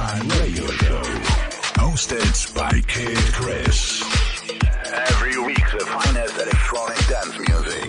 Time Radio Show. Hosted by Kid Chris. Every week, the finest electronic dance music.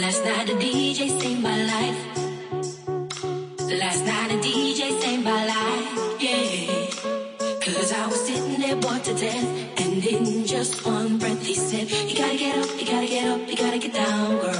Last night the DJ saved my life. Last night the DJ saved my life, yeah. Cause I was sitting there bored to death. And in just one breath he said, You gotta get up, you gotta get up, you gotta get down, girl.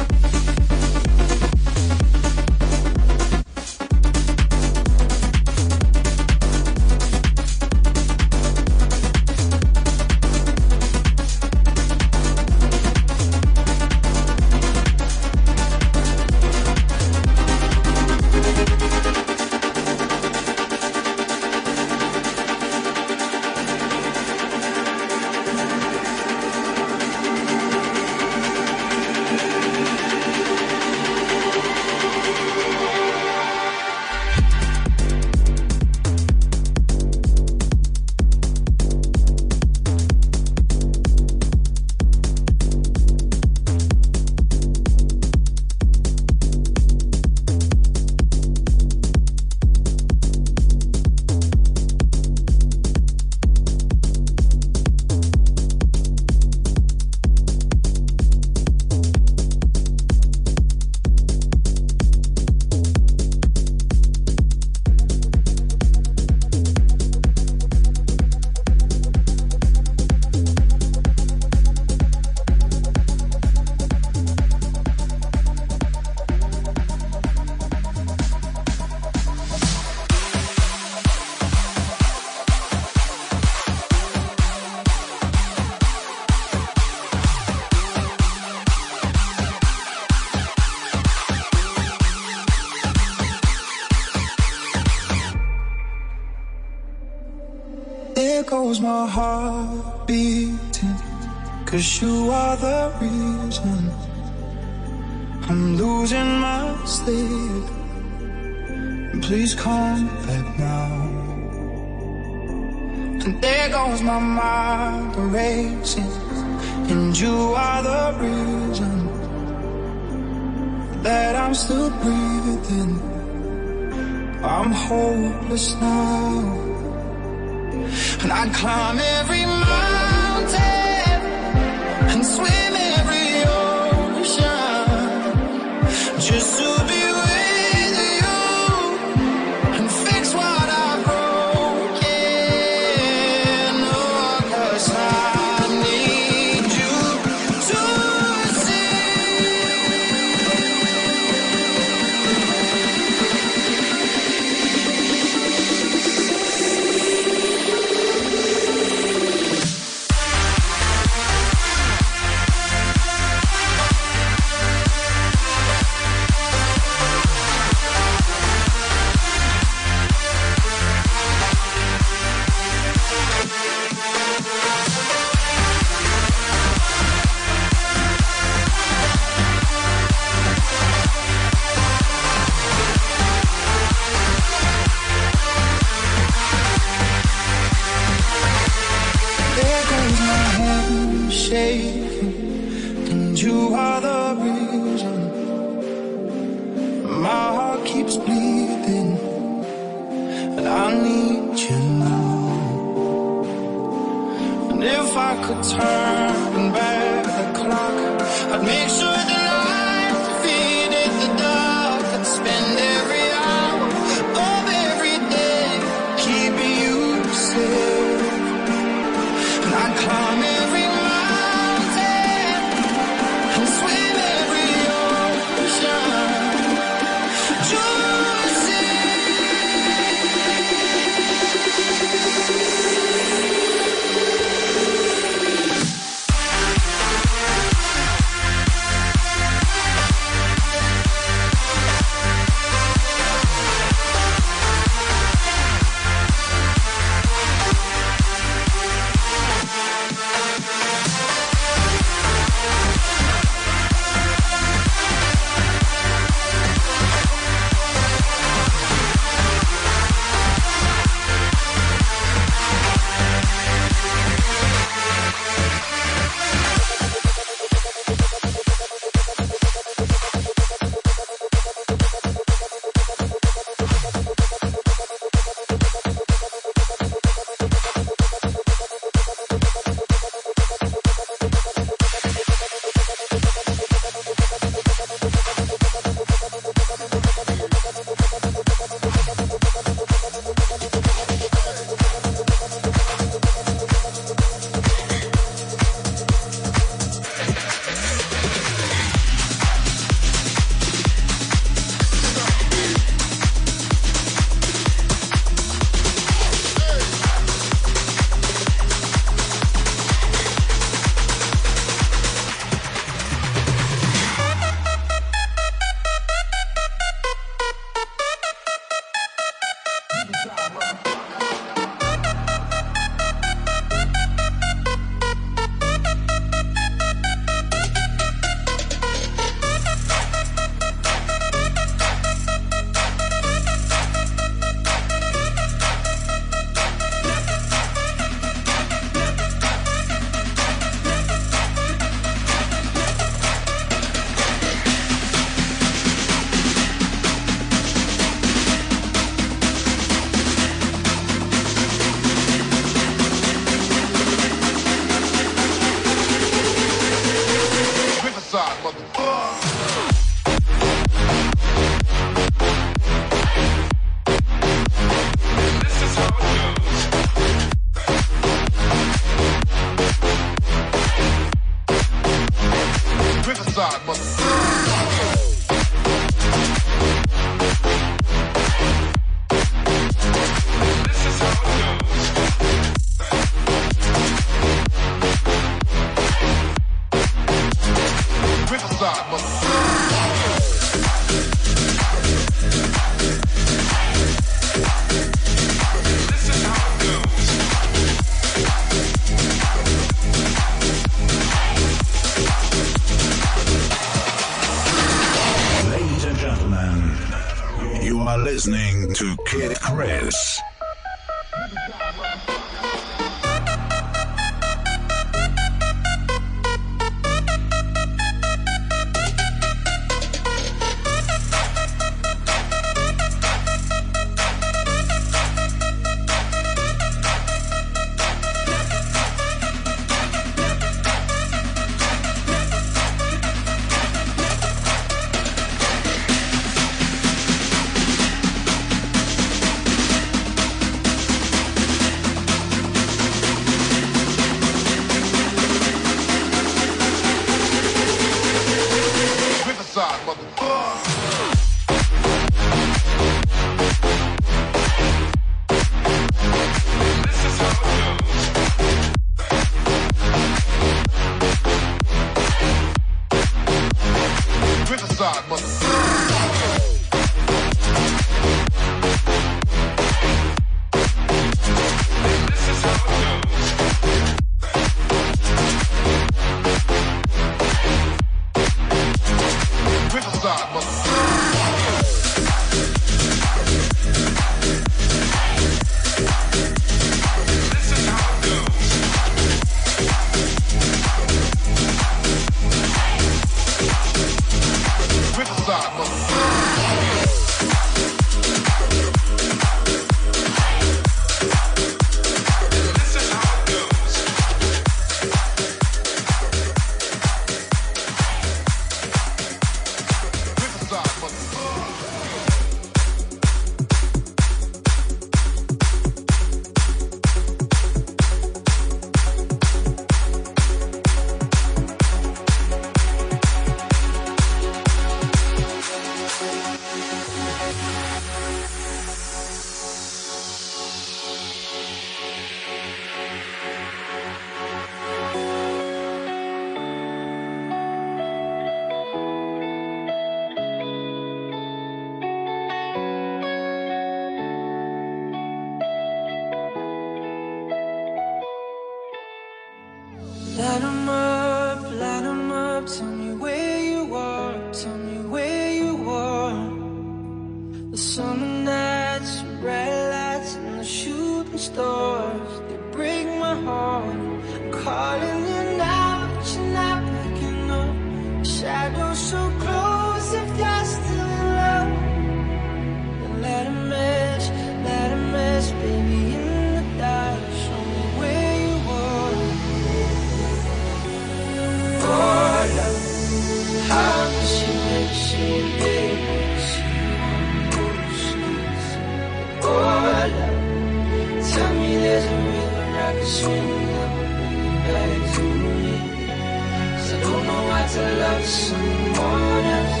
to love someone else.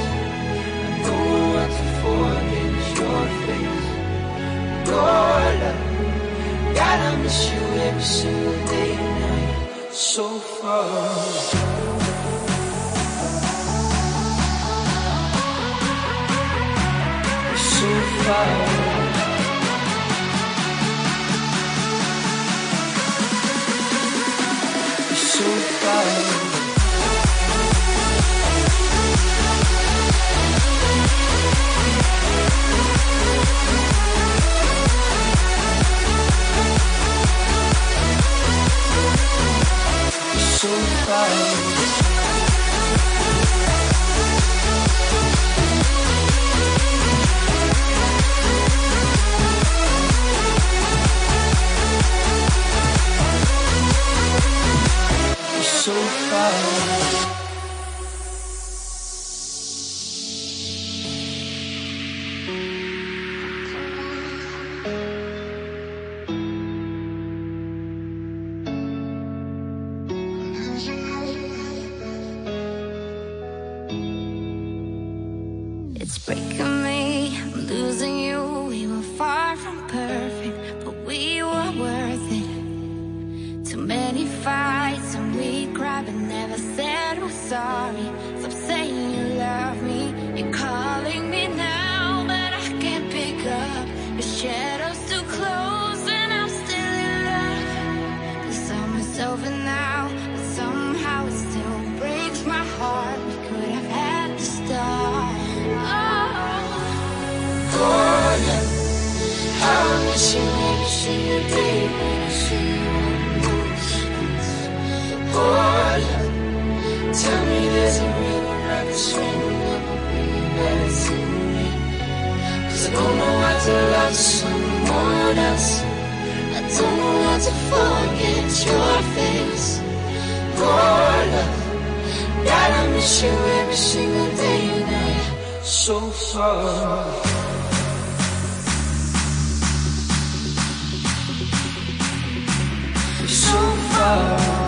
I know what to forget your face, your love. God, I miss you every single day and night. So far. so far so so far see you Oh, tell me there's a swim that will bring you back me. Cause I don't know how to love someone else. I don't know how to forget your face. Oh, love, I miss you every single day and night. So far. Far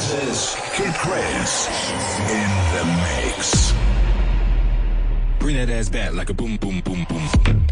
This is Kid Chris in the mix. Bring that ass back like a boom, boom, boom, boom.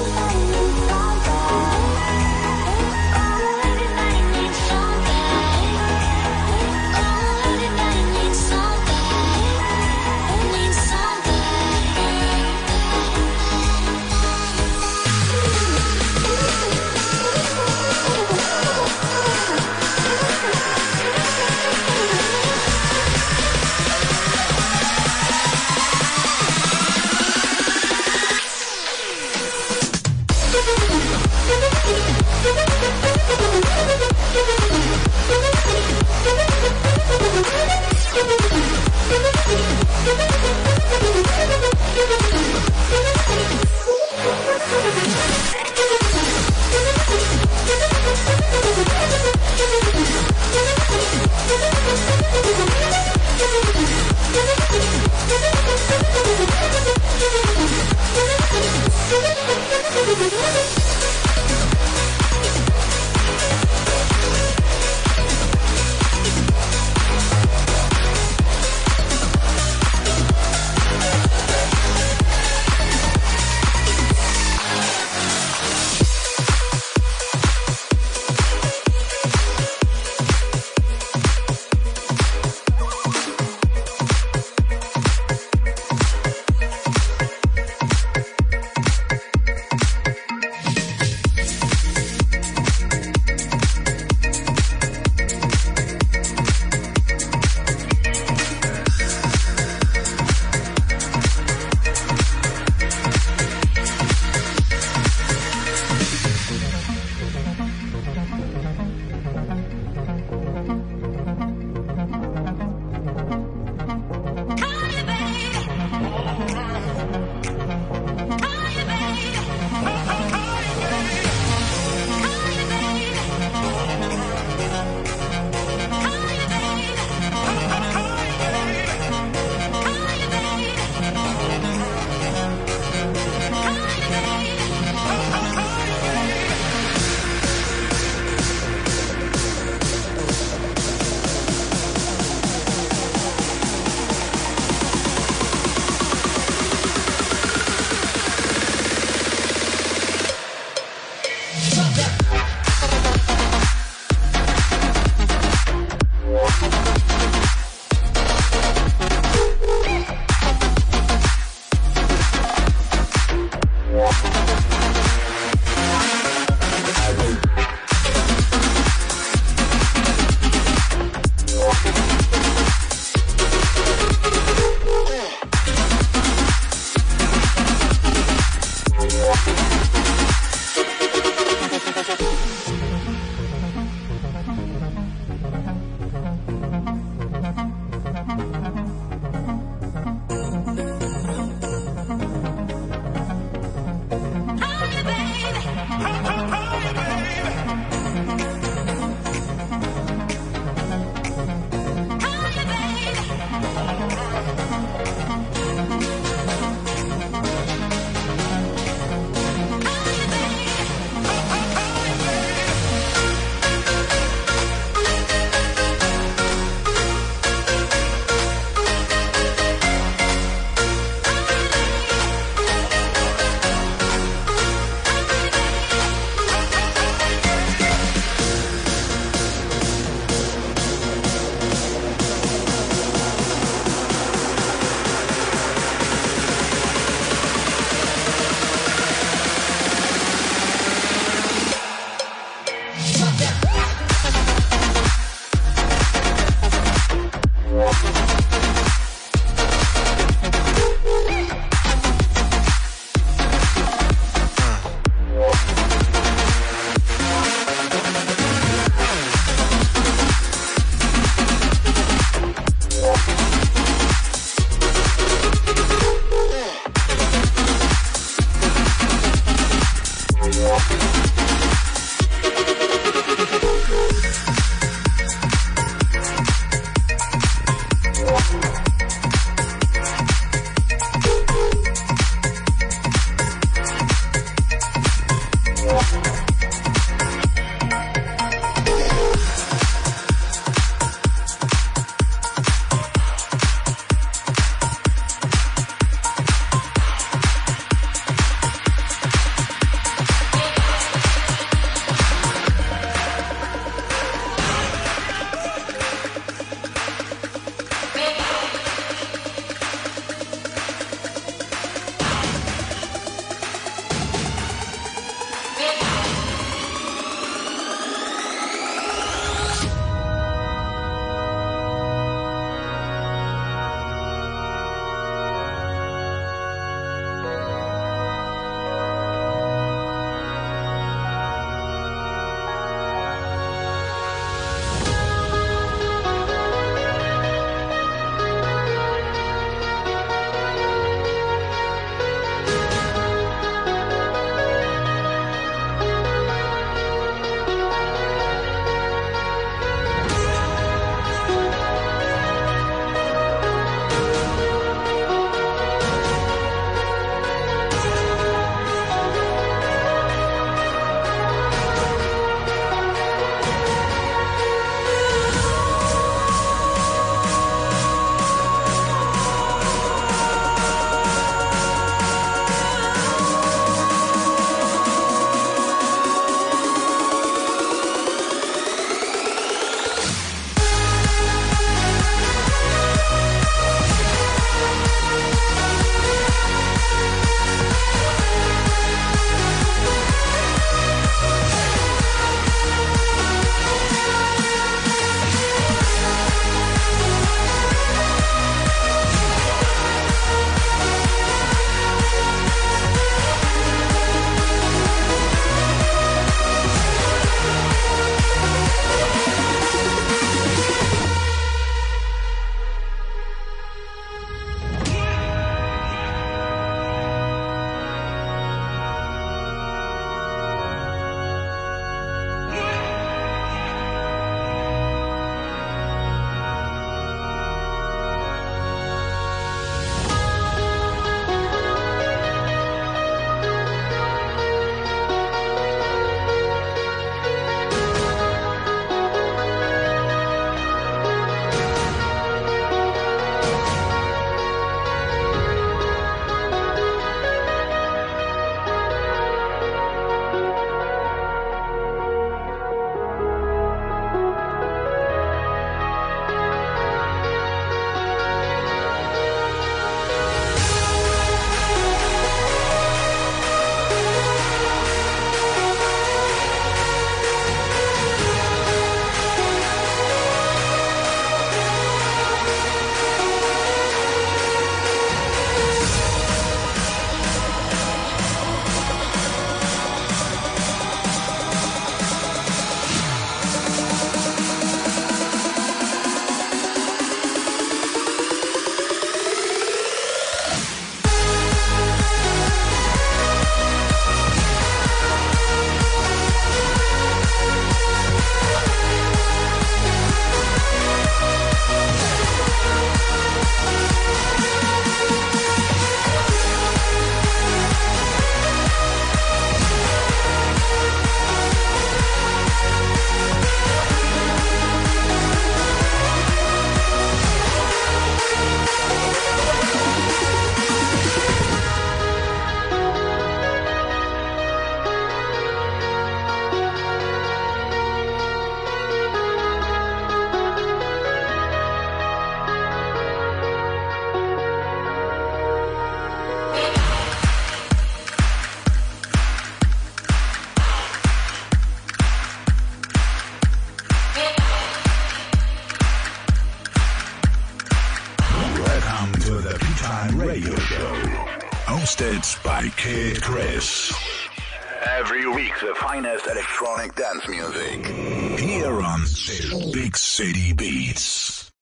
Oh,